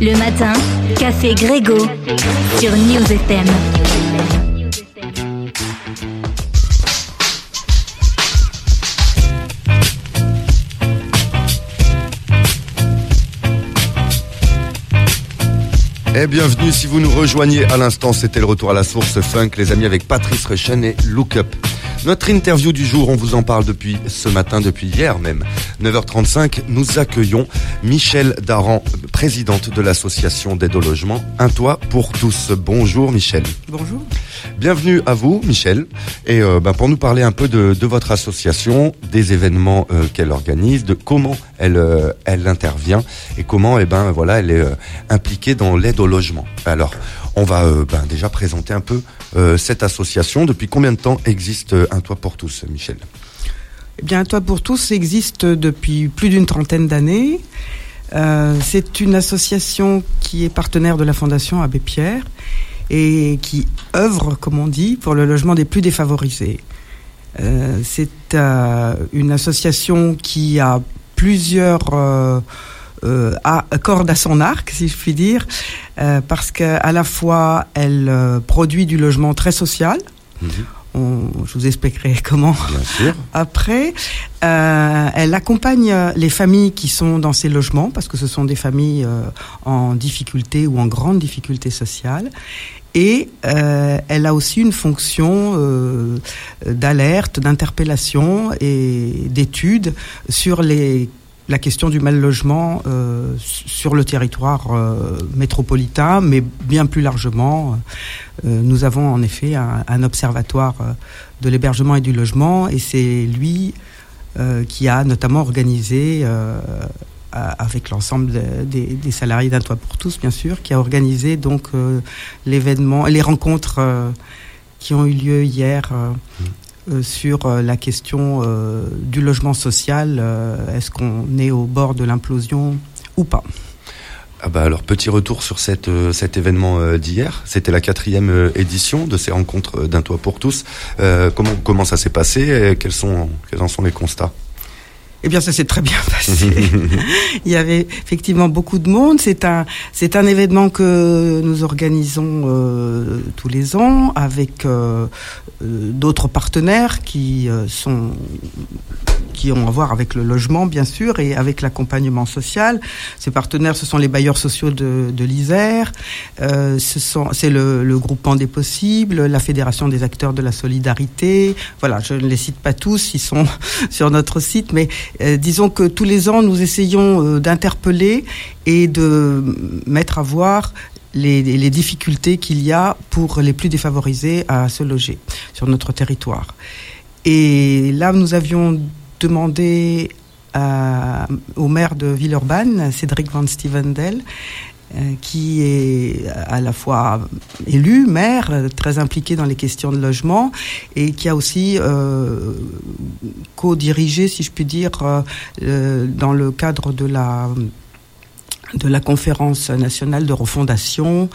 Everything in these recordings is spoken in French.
Le matin, Café Grégo sur News FM. Et bienvenue si vous nous rejoignez à l'instant, c'était le retour à la source funk, les amis, avec Patrice Rechen et Look Up. Notre interview du jour, on vous en parle depuis ce matin, depuis hier même. 9h35, nous accueillons Michel Daran, présidente de l'association d'aide au logement Un Toit pour tous. Bonjour Michel. Bonjour. Bienvenue à vous Michel. Et euh, ben, pour nous parler un peu de, de votre association, des événements euh, qu'elle organise, de comment elle, euh, elle intervient et comment eh ben, voilà, elle est impliquée dans l'aide au logement. Alors, on va euh, ben, déjà présenter un peu euh, cette association. Depuis combien de temps existe euh, Un Toit pour tous, Michel? Eh bien, Un Toit pour tous existe depuis plus d'une trentaine d'années. C'est une association qui est partenaire de la Fondation Abbé Pierre et qui œuvre, comme on dit, pour le logement des plus défavorisés. C'est une association qui a plusieurs euh, à- cordes à son arc, si je puis dire, euh, parce qu'à la fois elle euh, produit du logement très social. On- je vous expliquerai comment Bien sûr. après, euh, elle accompagne les familles qui sont dans ces logements, parce que ce sont des familles euh, en difficulté ou en grande difficulté sociale. Et euh, elle a aussi une fonction euh, d'alerte, d'interpellation et d'étude sur les la question du mal logement euh, sur le territoire euh, métropolitain, mais bien plus largement. Euh, nous avons en effet un, observatoire de l'hébergement et du logement, et c'est lui qui a notamment organisé, avec l'ensemble de- des, des salariés d'un toit pour tous, bien sûr, qui a organisé donc l'événement, les rencontres qui ont eu lieu hier. Euh, sur euh, la question euh, du logement social, est-ce qu'on est au bord de l'implosion ou pas? Ah bah alors petit retour sur cet événement d'hier. C'était la quatrième édition de ces rencontres d'un toit pour tous. Comment comment ça s'est passé et quels sont quels en sont les constats? Eh bien, ça s'est très bien passé. Il y avait effectivement beaucoup de monde. C'est un, c'est un événement que nous organisons euh, tous les ans avec euh, euh, d'autres partenaires qui euh, sont qui ont à voir avec le logement, bien sûr, et avec l'accompagnement social. Ces partenaires, ce sont les bailleurs sociaux de, de l'Isère, euh, c'est le, le groupement des possibles, la Fédération des acteurs de la solidarité. Voilà, je ne les cite pas tous, ils sont sur notre site, mais euh, disons que tous les ans, nous essayons euh, d'interpeller et de mettre à voir les- les difficultés qu'il y a pour les plus défavorisés à se loger sur notre territoire. Et là, nous avions demandé à- au maire de Villeurbanne, Cédric Van Stevendel, euh, qui est à la fois élu, maire, euh, très impliqué dans les questions de logement, et qui a aussi euh, co-dirigé, si je puis dire, euh, euh, dans le cadre de la de la conférence nationale de refondation,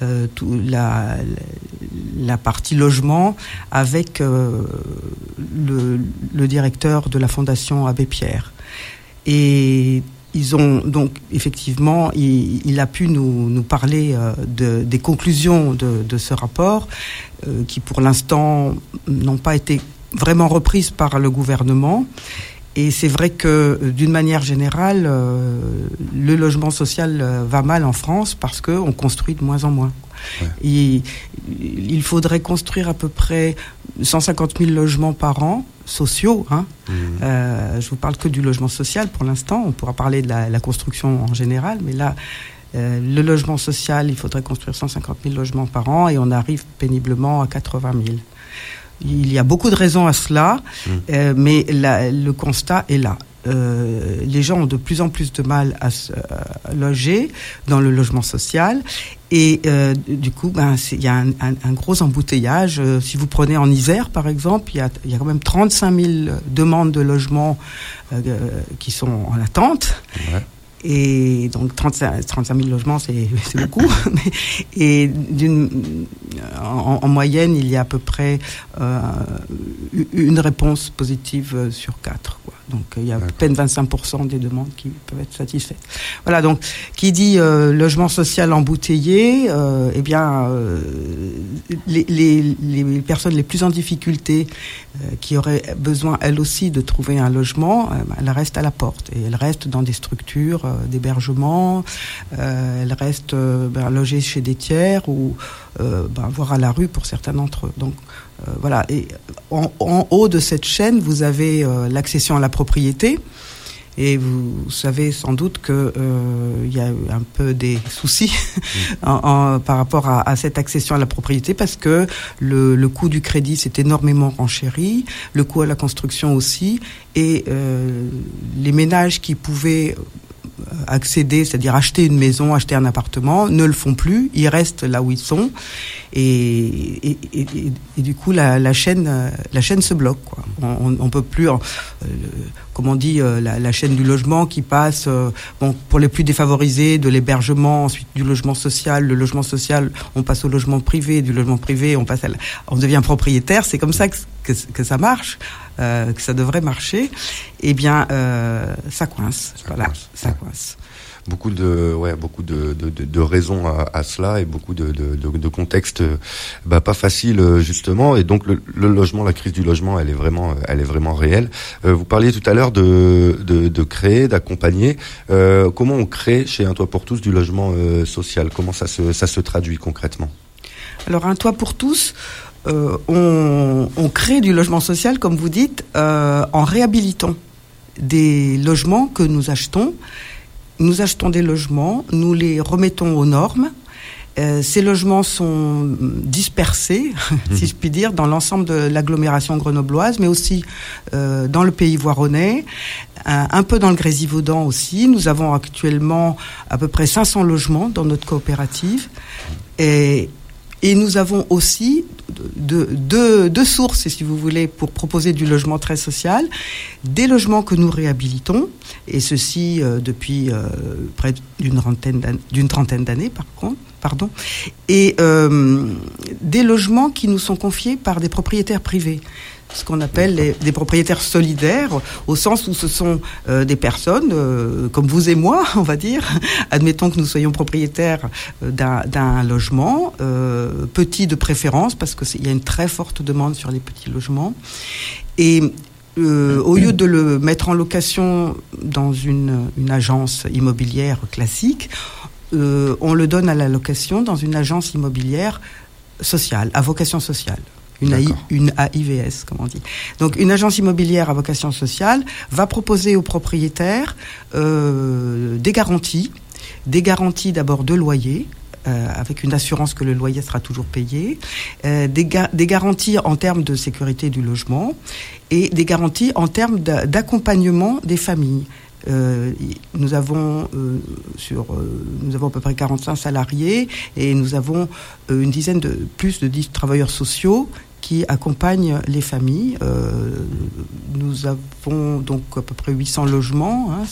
euh, tout, la, la partie logement avec euh, le, directeur de la fondation Abbé Pierre. Et ils ont donc effectivement, il, a pu nous, nous parler euh, de, des conclusions de, de ce rapport, qui pour l'instant n'ont pas été vraiment reprises par le gouvernement. Et c'est vrai que euh, d'une manière générale, euh, le logement social euh, va mal en France parce qu'on construit de moins en moins. Ouais. Et il faudrait construire à peu près 150 000 logements par an, sociaux. Hein. Mmh. Euh, je vous parle que du logement social pour l'instant. On pourra parler de la, la construction en général, mais là, euh, le logement social, il faudrait construire 150 000 logements par an et on arrive péniblement à 80 000. Il y a beaucoup de raisons à cela, Mm. euh, mais la- le constat est là. Euh, les gens ont de plus en plus de mal à se à loger dans le logement social et euh, du coup ben, il y a un, un- un gros embouteillage. Euh, si vous prenez en Isère par exemple, il y a, il y a quand même 35 000 demandes de logement euh, qui sont en attente. Ouais. Et donc 35, 35 000 logements, c'est beaucoup. Et en, en moyenne, il y a à peu près euh, une réponse positive sur quatre. Quoi. Donc il y a à peine 25% des demandes qui peuvent être satisfaites. Voilà, donc qui dit euh, logement social embouteillé, euh, eh bien euh, les, les, les, personnes les plus en difficulté euh, qui auraient besoin elles aussi de trouver un logement, euh, elles restent à la porte et elles restent dans des structures d'hébergement, elles restent ben, logées chez des tiers ou ben, voire à la rue pour certains d'entre eux. Donc voilà, et en, en, haut de cette chaîne, vous avez l'accession à la propriété. Et vous savez sans doute qu'il euh, y a eu un peu des soucis en, en, par rapport à, à, cette accession à la propriété parce que le, le coût du crédit s'est énormément renchéri, le coût à la construction aussi, et euh, les ménages qui pouvaient accéder, c'est-à-dire acheter une maison, acheter un appartement, ne le font plus, ils restent là où ils sont, et, du coup la, la, chaîne, la chaîne se bloque. On, on peut plus, euh, comme on dit, euh, la, chaîne du logement qui passe, euh, bon, pour les plus défavorisés, de l'hébergement, ensuite du logement social, le logement social, on passe au logement privé, du logement privé, on passe, à on devient propriétaire. C'est comme ça que ça marche. Euh, que ça devrait marcher, eh bien, euh, ça coince. Ça voilà, coince. ça coince. Beaucoup de, ouais, beaucoup de, de, de, de raisons à, à, cela et beaucoup de, de, de contextes, bah, pas faciles justement. Et donc le, le, logement, la crise du logement, elle est vraiment, elle est vraiment réelle. Euh, vous parliez tout à l'heure de, de, créer, d'accompagner. Euh, comment on crée chez un toit pour tous du logement euh, social? Comment ça se, ça se traduit concrètement? Alors un toit pour tous. Euh, on, crée du logement social, comme vous dites, euh, en réhabilitant des logements que nous achetons. Nous achetons des logements, nous les remettons aux normes. Euh, ces logements sont dispersés, si je puis dire, dans l'ensemble de l'agglomération grenobloise, mais aussi dans le pays voironnais, un, un, peu dans le Grésivaudan aussi. Nous avons actuellement à peu près 500 logements dans notre coopérative. Et, et nous avons aussi deux de, de sources, si vous voulez, pour proposer du logement très social. Des logements que nous réhabilitons, et ceci euh, depuis euh, près d'une d'une trentaine d'années, par contre. Pardon, et euh, des logements qui nous sont confiés par des propriétaires privés ce qu'on appelle les, des propriétaires solidaires, au sens où ce sont euh, des personnes euh, comme vous et moi, on va dire. Admettons que nous soyons propriétaires euh, d'un logement, petit de préférence, parce qu'il y a une très forte demande sur les petits logements. Et au lieu de le mettre en location dans une, agence immobilière classique, on le donne à la location dans une agence immobilière sociale, à vocation sociale une, AI, une AIVS, comme on dit. Donc, une agence immobilière à vocation sociale va proposer aux propriétaires euh, des garanties, des garanties d'abord de loyer. Euh, avec une assurance que le loyer sera toujours payé, euh, des, ga des, garanties en termes de sécurité du logement et des garanties en termes d'accompagnement des familles. Euh, nous avons sur nous avons à peu près 45 salariés et nous avons une dizaine de plus de 10 travailleurs sociaux qui accompagnent les familles. Euh, nous avons donc à peu près 800 logements, hein,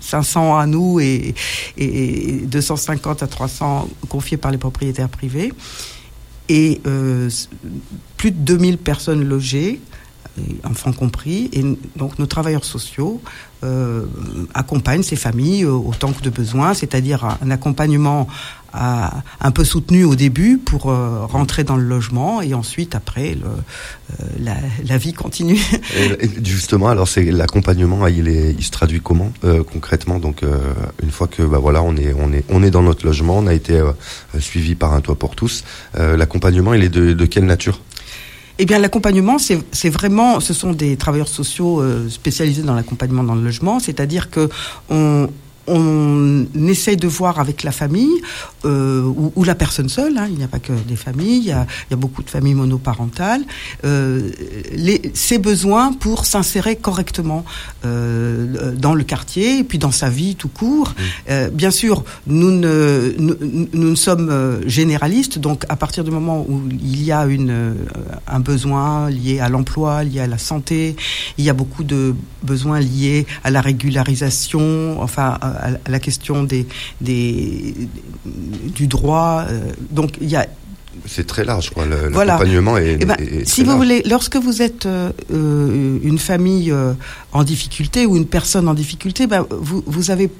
500 à nous et, et, 250 à 300 confiés par les propriétaires privés. Et euh, plus de 2000 personnes logées, enfants compris, et donc nos travailleurs sociaux euh, accompagnent ces familles autant que de besoin, c'est-à-dire un accompagnement un peu soutenu au début pour euh, rentrer dans le logement et ensuite après le, euh, la, la, vie continue. Et, et justement, alors c'est l'accompagnement, il, est, il se traduit comment euh, concrètement? Donc une fois que bah voilà, on est on est on est dans notre logement, on a été suivi par un toit pour tous. l'accompagnement, il est de, de quelle nature? Eh bien, l'accompagnement, c'est vraiment, ce sont des travailleurs sociaux euh, spécialisés dans l'accompagnement dans le logement, c'est-à-dire que on, on essaye de voir avec la famille euh, ou, ou, la personne seule, hein, il n'y a pas que des familles, il y a, il y a beaucoup de familles monoparentales, euh, les, ses besoins pour s'insérer correctement euh, dans le quartier et puis dans sa vie tout court. Euh, bien sûr, nous ne, nous, nous ne sommes généralistes, donc à partir du moment où il y a une, un besoin lié à l'emploi, lié à la santé, il y a beaucoup de besoins liés à la régularisation, enfin à, la question des, des, du droit. Euh, donc il y a c'est très large, quoi. L'accompagnement est, eh ben, Si vous voulez, lorsque vous êtes une famille en difficulté ou une personne en difficulté, ben, vous, vous avez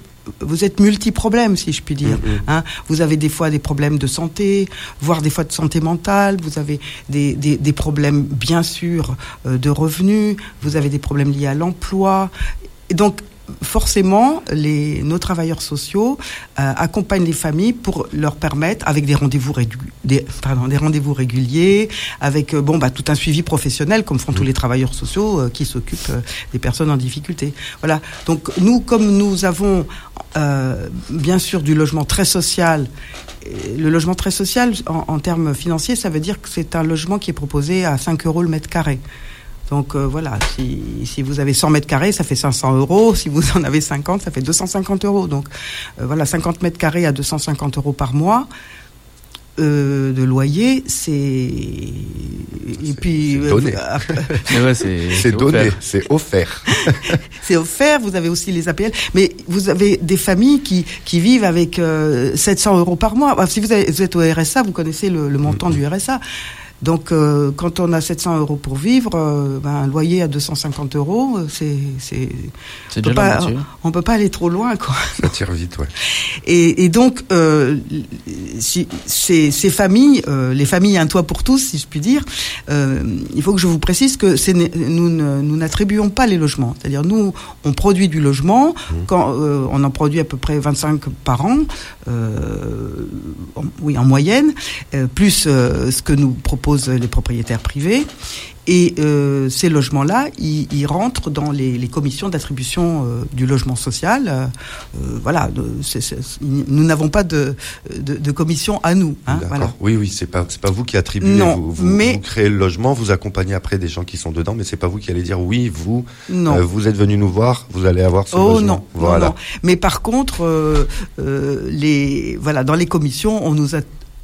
vous êtes multi-problèmes, si je puis dire. Mm, mm. Hein. Vous avez des fois des problèmes de santé, voire des fois de santé mentale. Vous avez des, des, des problèmes, bien sûr, euh, de revenus. Vous avez des problèmes liés à l'emploi. Donc, forcément, les, nos travailleurs sociaux euh, accompagnent les familles pour leur permettre, avec des rendez-vous des, pardon, des rendez-vous réguliers, avec euh, bon bah tout un suivi professionnel comme font tous mmh. les travailleurs sociaux euh, qui s'occupent des personnes en difficulté. Voilà. Donc nous, comme nous avons bien sûr du logement très social. Le logement très social, en, en termes financiers, ça veut dire que c'est un logement qui est proposé à 5 euros le mètre carré. Donc euh, voilà, si, si, vous avez 100 mètres carrés, ça fait 500 euros. Si vous en avez 50, ça fait 250 euros. Donc euh, voilà, 50 mètres carrés à 250 euros par mois. Euh, de loyer, c'est et puis donné. c'est donné, c'est offert. c'est offert. Vous avez aussi les APL, mais vous avez des familles qui qui vivent avec 700 euros par mois. si vous, êtes au RSA, vous connaissez le, montant mm-hmm. du RSA. Donc, euh, quand on a 700 euros pour vivre, euh, ben, un loyer à 250 euros, euh, c'est c'est on peut pas on peut pas aller trop loin quoi. Ça tire vite, ouais. Et, et donc, si, ces, ces familles, les familles un toit pour tous, si je puis dire, il faut que je vous précise que c'est nous nous n'attribuons pas les logements. C'est-à-dire nous, on produit du logement mmh. quand on en produit à peu près 25 par an, oui en moyenne, plus ce que nous proposons les propriétaires privés. Et euh, ces logements-là, ils, rentrent dans les, commissions d'attribution euh, du logement social. Euh, voilà, nous n'avons pas de, de, commission à nous. Hein, voilà. Oui, oui, c'est pas vous qui attribuez. Non, vous, mais vous créez le logement, vous accompagnez après des gens qui sont dedans, mais c'est pas vous qui allez dire oui, vous, non. vous êtes venu nous voir, vous allez avoir ce oh, logement. Non, voilà. Non, Mais par contre, les voilà, dans les commissions, on nous a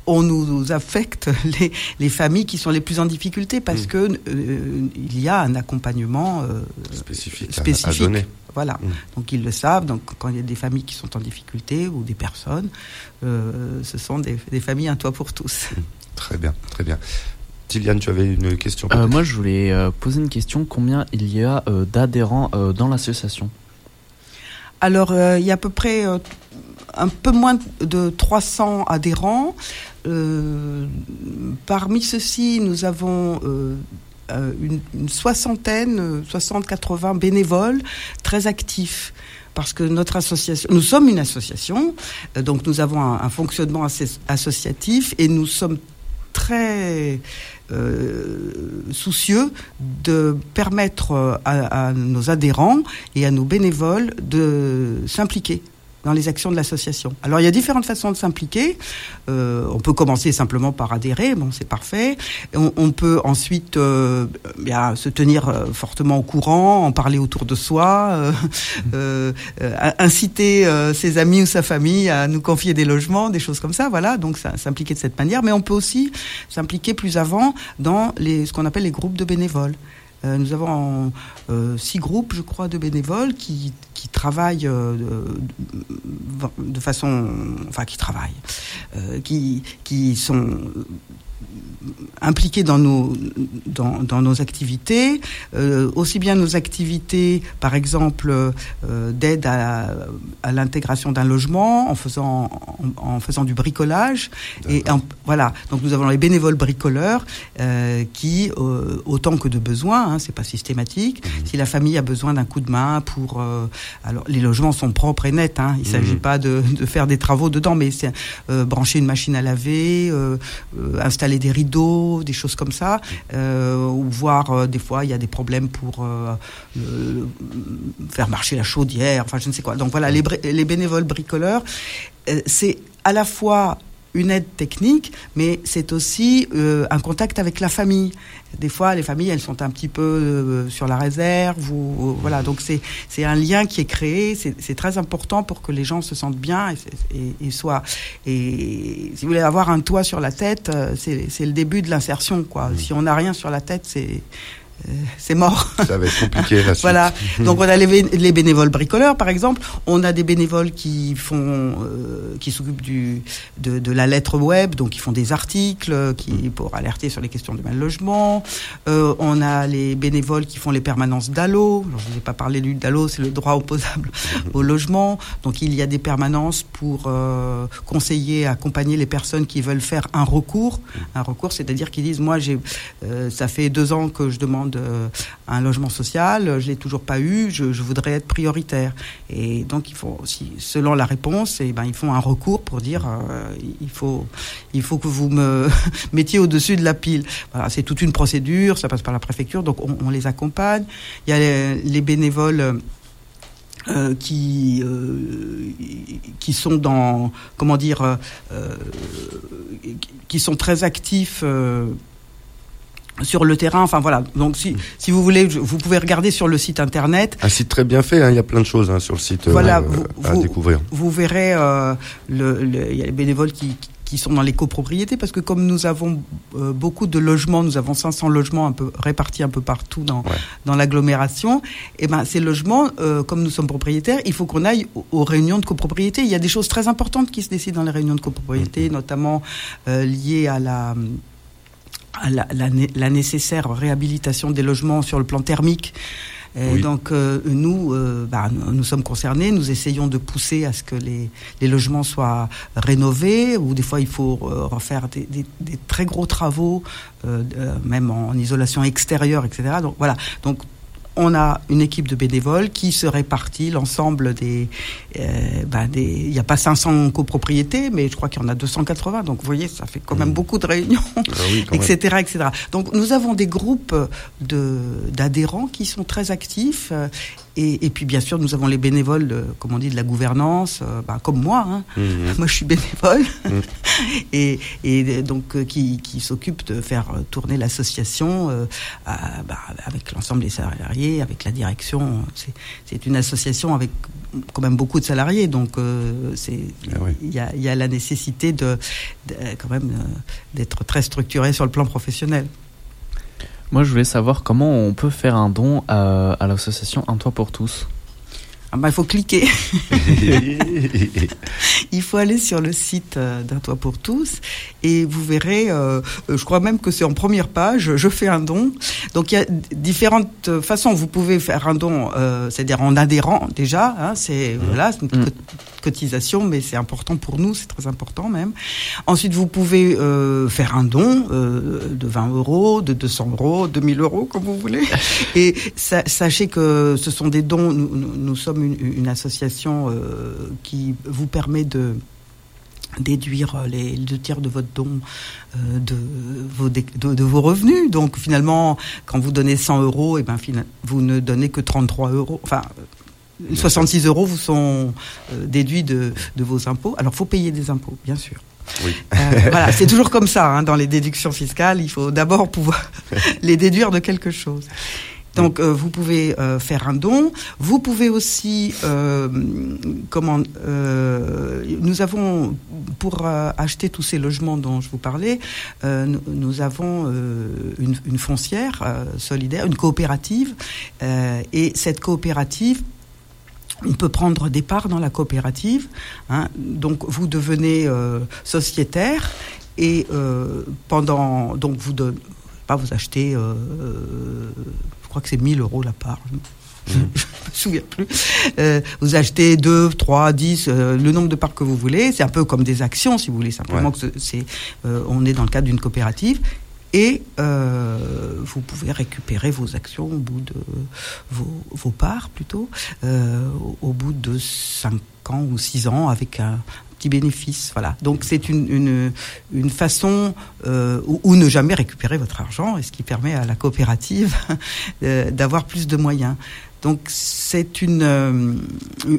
on nous affecte les, les, familles qui sont les plus en difficulté parce mm. que euh, il y a un accompagnement euh, spécifique, spécifique. À, donner. Voilà, mm. donc ils le savent. Donc quand il y a des familles qui sont en difficulté ou des personnes, euh, ce sont des, familles un toit pour tous. Mm. Très bien, très bien. Tiliane, tu avais une question Moi, je voulais poser une question. Combien il y a d'adhérents dans l'association? Alors, il y a à peu près un peu moins de 300 adhérents. Euh, parmi ceux-ci, nous avons euh, euh, une, soixantaine, 60-80 bénévoles très actifs. Parce que notre association, nous sommes une association, donc nous avons un, fonctionnement associatif et nous sommes très soucieux de permettre à, nos adhérents et à nos bénévoles de s'impliquer dans les actions de l'association. Alors il y a différentes façons de s'impliquer. Euh, on peut commencer simplement par adhérer, bon c'est parfait. On, peut ensuite euh, bien, se tenir euh, fortement au courant, en parler autour de soi, inciter ses amis ou sa famille à nous confier des logements, des choses comme ça. Voilà, donc s'impliquer de cette manière. Mais on peut aussi s'impliquer plus avant dans les, ce qu'on appelle les groupes de bénévoles. Euh, nous avons euh, six groupes, je crois, de bénévoles qui, qui travaillent euh, de, façon, enfin qui travaillent, qui, qui sont impliqués dans nos, dans, dans nos activités, euh, aussi bien nos activités, par exemple, euh, d'aide à, à l'intégration d'un logement, en faisant, en, faisant du bricolage. Et voilà, donc nous avons les bénévoles bricoleurs euh, qui, autant que de besoin, hein, c'est pas systématique, mhm. si la famille a besoin d'un coup de main pour... Alors, les logements sont propres et nets, hein, il ne s'agit mhm. pas de, de, faire des travaux dedans, mais c'est brancher une machine à laver, installer des rideaux, des choses comme ça, euh, ou voir euh, des fois il y a des problèmes pour euh, faire marcher la chaudière, enfin je ne sais quoi. Donc voilà, les, les bénévoles bricoleurs, c'est à la fois une aide technique, mais c'est aussi un contact avec la famille des fois, les familles, elles sont un petit peu euh, sur la réserve. Ou, voilà, donc c'est c'est un lien qui est créé. C'est très important pour que les gens se sentent bien et, et, soient. Et si vous voulez avoir un toit sur la tête, euh, c'est le début de l'insertion, quoi. Si on n'a rien sur la tête, c'est c'est mort. Ça va être compliqué la suite. Voilà. Donc on a les, les, bénévoles bricoleurs, par exemple. On a des bénévoles qui font, euh, qui s'occupent du de, de, la lettre web, donc qui font des articles, qui mm. pour alerter sur les questions du mal logement. Euh, on a les bénévoles qui font les permanences d'allo. Je vous ai pas parlé du d'allo, c'est le droit opposable mm. au logement. Donc il y a des permanences pour euh, conseiller, accompagner les personnes qui veulent faire un recours. Mm. Un recours, c'est-à-dire qu'ils disent moi j'ai, euh, ça fait deux ans que je demande euh, un logement social, je l'ai toujours pas eu, je, voudrais être prioritaire. Et donc il faut, selon la réponse, et eh ben ils font un recours pour dire euh, il faut, il faut que vous me mettiez au-dessus de la pile. C'est toute une procédure, ça passe par la préfecture, donc on, les accompagne. Il y a les, bénévoles. Euh, qui qui sont dans comment dire qui sont très actifs sur le terrain. Enfin voilà. Donc si, si vous voulez, vous pouvez regarder sur le site internet. Un site très bien fait. Hein. Il y a plein de choses hein, sur le site voilà, euh, à découvrir. Vous verrez, euh, le, il y a les bénévoles qui, qui sont dans les copropriétés parce que comme nous avons euh, beaucoup de logements, nous avons 500 logements un peu répartis un peu partout dans dans l'agglomération. Et eh ben ces logements, comme nous sommes propriétaires, il faut qu'on aille aux, réunions de copropriété. Il y a des choses très importantes qui se décident dans les réunions de copropriété, mm-hmm. notamment liées à la la, la, nécessaire réhabilitation des logements sur le plan thermique. Et donc euh, nous, euh, bah, nous sommes concernés, nous essayons de pousser à ce que les, les logements soient rénovés, ou des fois il faut euh, refaire des, des, des, très gros travaux, même en, en, isolation extérieure, etc. Donc voilà, donc on a une équipe de bénévoles qui se répartit l'ensemble des, euh, ben. Il n'y a pas 500 copropriétés, mais je crois qu'il y en a 280. Donc vous voyez, ça fait quand même mmh. beaucoup de réunions, etc., ah etc. Donc nous avons des groupes de d'adhérents qui sont très actifs euh, et, puis bien sûr, nous avons les bénévoles, de, comme on dit, de la gouvernance, euh, bah, comme moi. Hein. Mhm. Moi, je suis bénévole mhm. et, et, donc euh, qui, qui s'occupe de faire tourner l'association euh, bah, avec l'ensemble des salariés, avec la direction. C'est une association avec quand même beaucoup de salariés, donc c'est ah il y, a, y, a, la nécessité de, de quand même d'être très structuré sur le plan professionnel. Moi, je voulais savoir comment on peut faire un don à, à l'association Un Toit pour tous. Ah bah, il faut cliquer. il faut aller sur le site euh, d'un toit pour tous et vous verrez, euh, je crois même que c'est en première page, je fais un don. Donc il y a différentes façons. Vous pouvez faire un don, euh, c'est-à-dire en adhérant déjà. Hein, c'est mmh. voilà, une mmh. Cotisation, mais c'est important pour nous, c'est très important même. Ensuite, vous pouvez faire un don de 20 euros, de 200 euros, 2000 euros, comme vous voulez. Et sachez que ce sont des dons. nous, nous sommes une, association euh, qui vous permet de déduire les deux tiers de votre don euh, de, vos, de, vos revenus. Donc finalement, quand vous donnez 100 euros, et eh ben, vous ne donnez que 33 euros. Enfin, 66 euros vous sont euh, déduits de, de, vos impôts. Alors, faut payer des impôts, bien sûr. Oui. voilà, c'est toujours comme ça hein, dans les déductions fiscales. Il faut d'abord pouvoir les déduire de quelque chose. Donc euh, vous pouvez euh, faire un don. Vous pouvez aussi, euh, comment, nous avons pour acheter tous ces logements dont je vous parlais, nous, avons une, une, foncière solidaire, une coopérative, et cette coopérative on peut prendre des parts dans la coopérative. Hein. donc vous devenez sociétaire et pendant donc vous de, pas vous achetez je crois que c'est 1000 euros la part. Je ne me souviens plus. Euh, vous achetez 2, 3, 10, le nombre de parts que vous voulez. C'est un peu comme des actions, si vous voulez. Simplement que c'est, euh, on est dans le cadre d'une coopérative. Et euh, vous pouvez récupérer vos actions au bout de vos, vos parts plutôt au, bout de 5 ans ou 6 ans avec un, petit bénéfice. Voilà. Donc c'est une, une, une façon euh, où, ne jamais récupérer votre argent, et ce qui permet à la coopérative d'avoir plus de moyens. Donc c'est une, euh,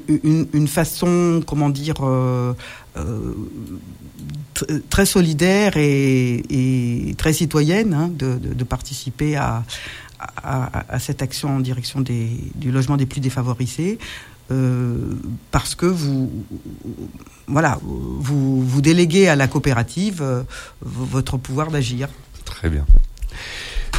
une, une, façon, comment dire, euh, euh très solidaire et, très citoyenne hein, de, participer à, à, à, cette action en direction des, du logement des plus défavorisés. Parce que vous, voilà, vous, vous déléguez à la coopérative votre pouvoir d'agir. Très bien.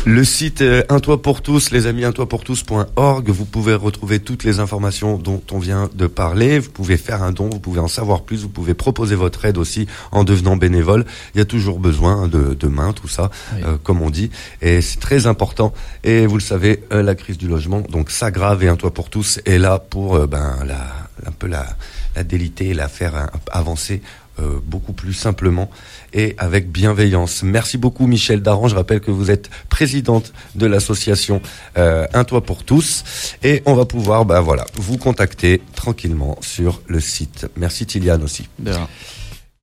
Le site euh, Un Toit pour tous, les amis, untoitpourtous.org. Vous pouvez retrouver toutes les informations dont on vient de parler. Vous pouvez faire un don, vous pouvez en savoir plus, vous pouvez proposer votre aide aussi en devenant bénévole. Il y a toujours besoin de, de main, tout ça, Oui. euh, comme on dit. Et c'est très important. Et vous le savez, euh, la crise du logement, donc s'aggrave et Un Toit pour tous est là pour euh, ben, la, un peu la, la déliter et la faire avancer euh, beaucoup plus simplement et avec bienveillance. Merci beaucoup Michel Daran. Je rappelle que vous êtes présidente de l'association euh, Un Toit pour tous et on va pouvoir bah, voilà, vous contacter tranquillement sur le site. Merci Tiliane aussi. De rien.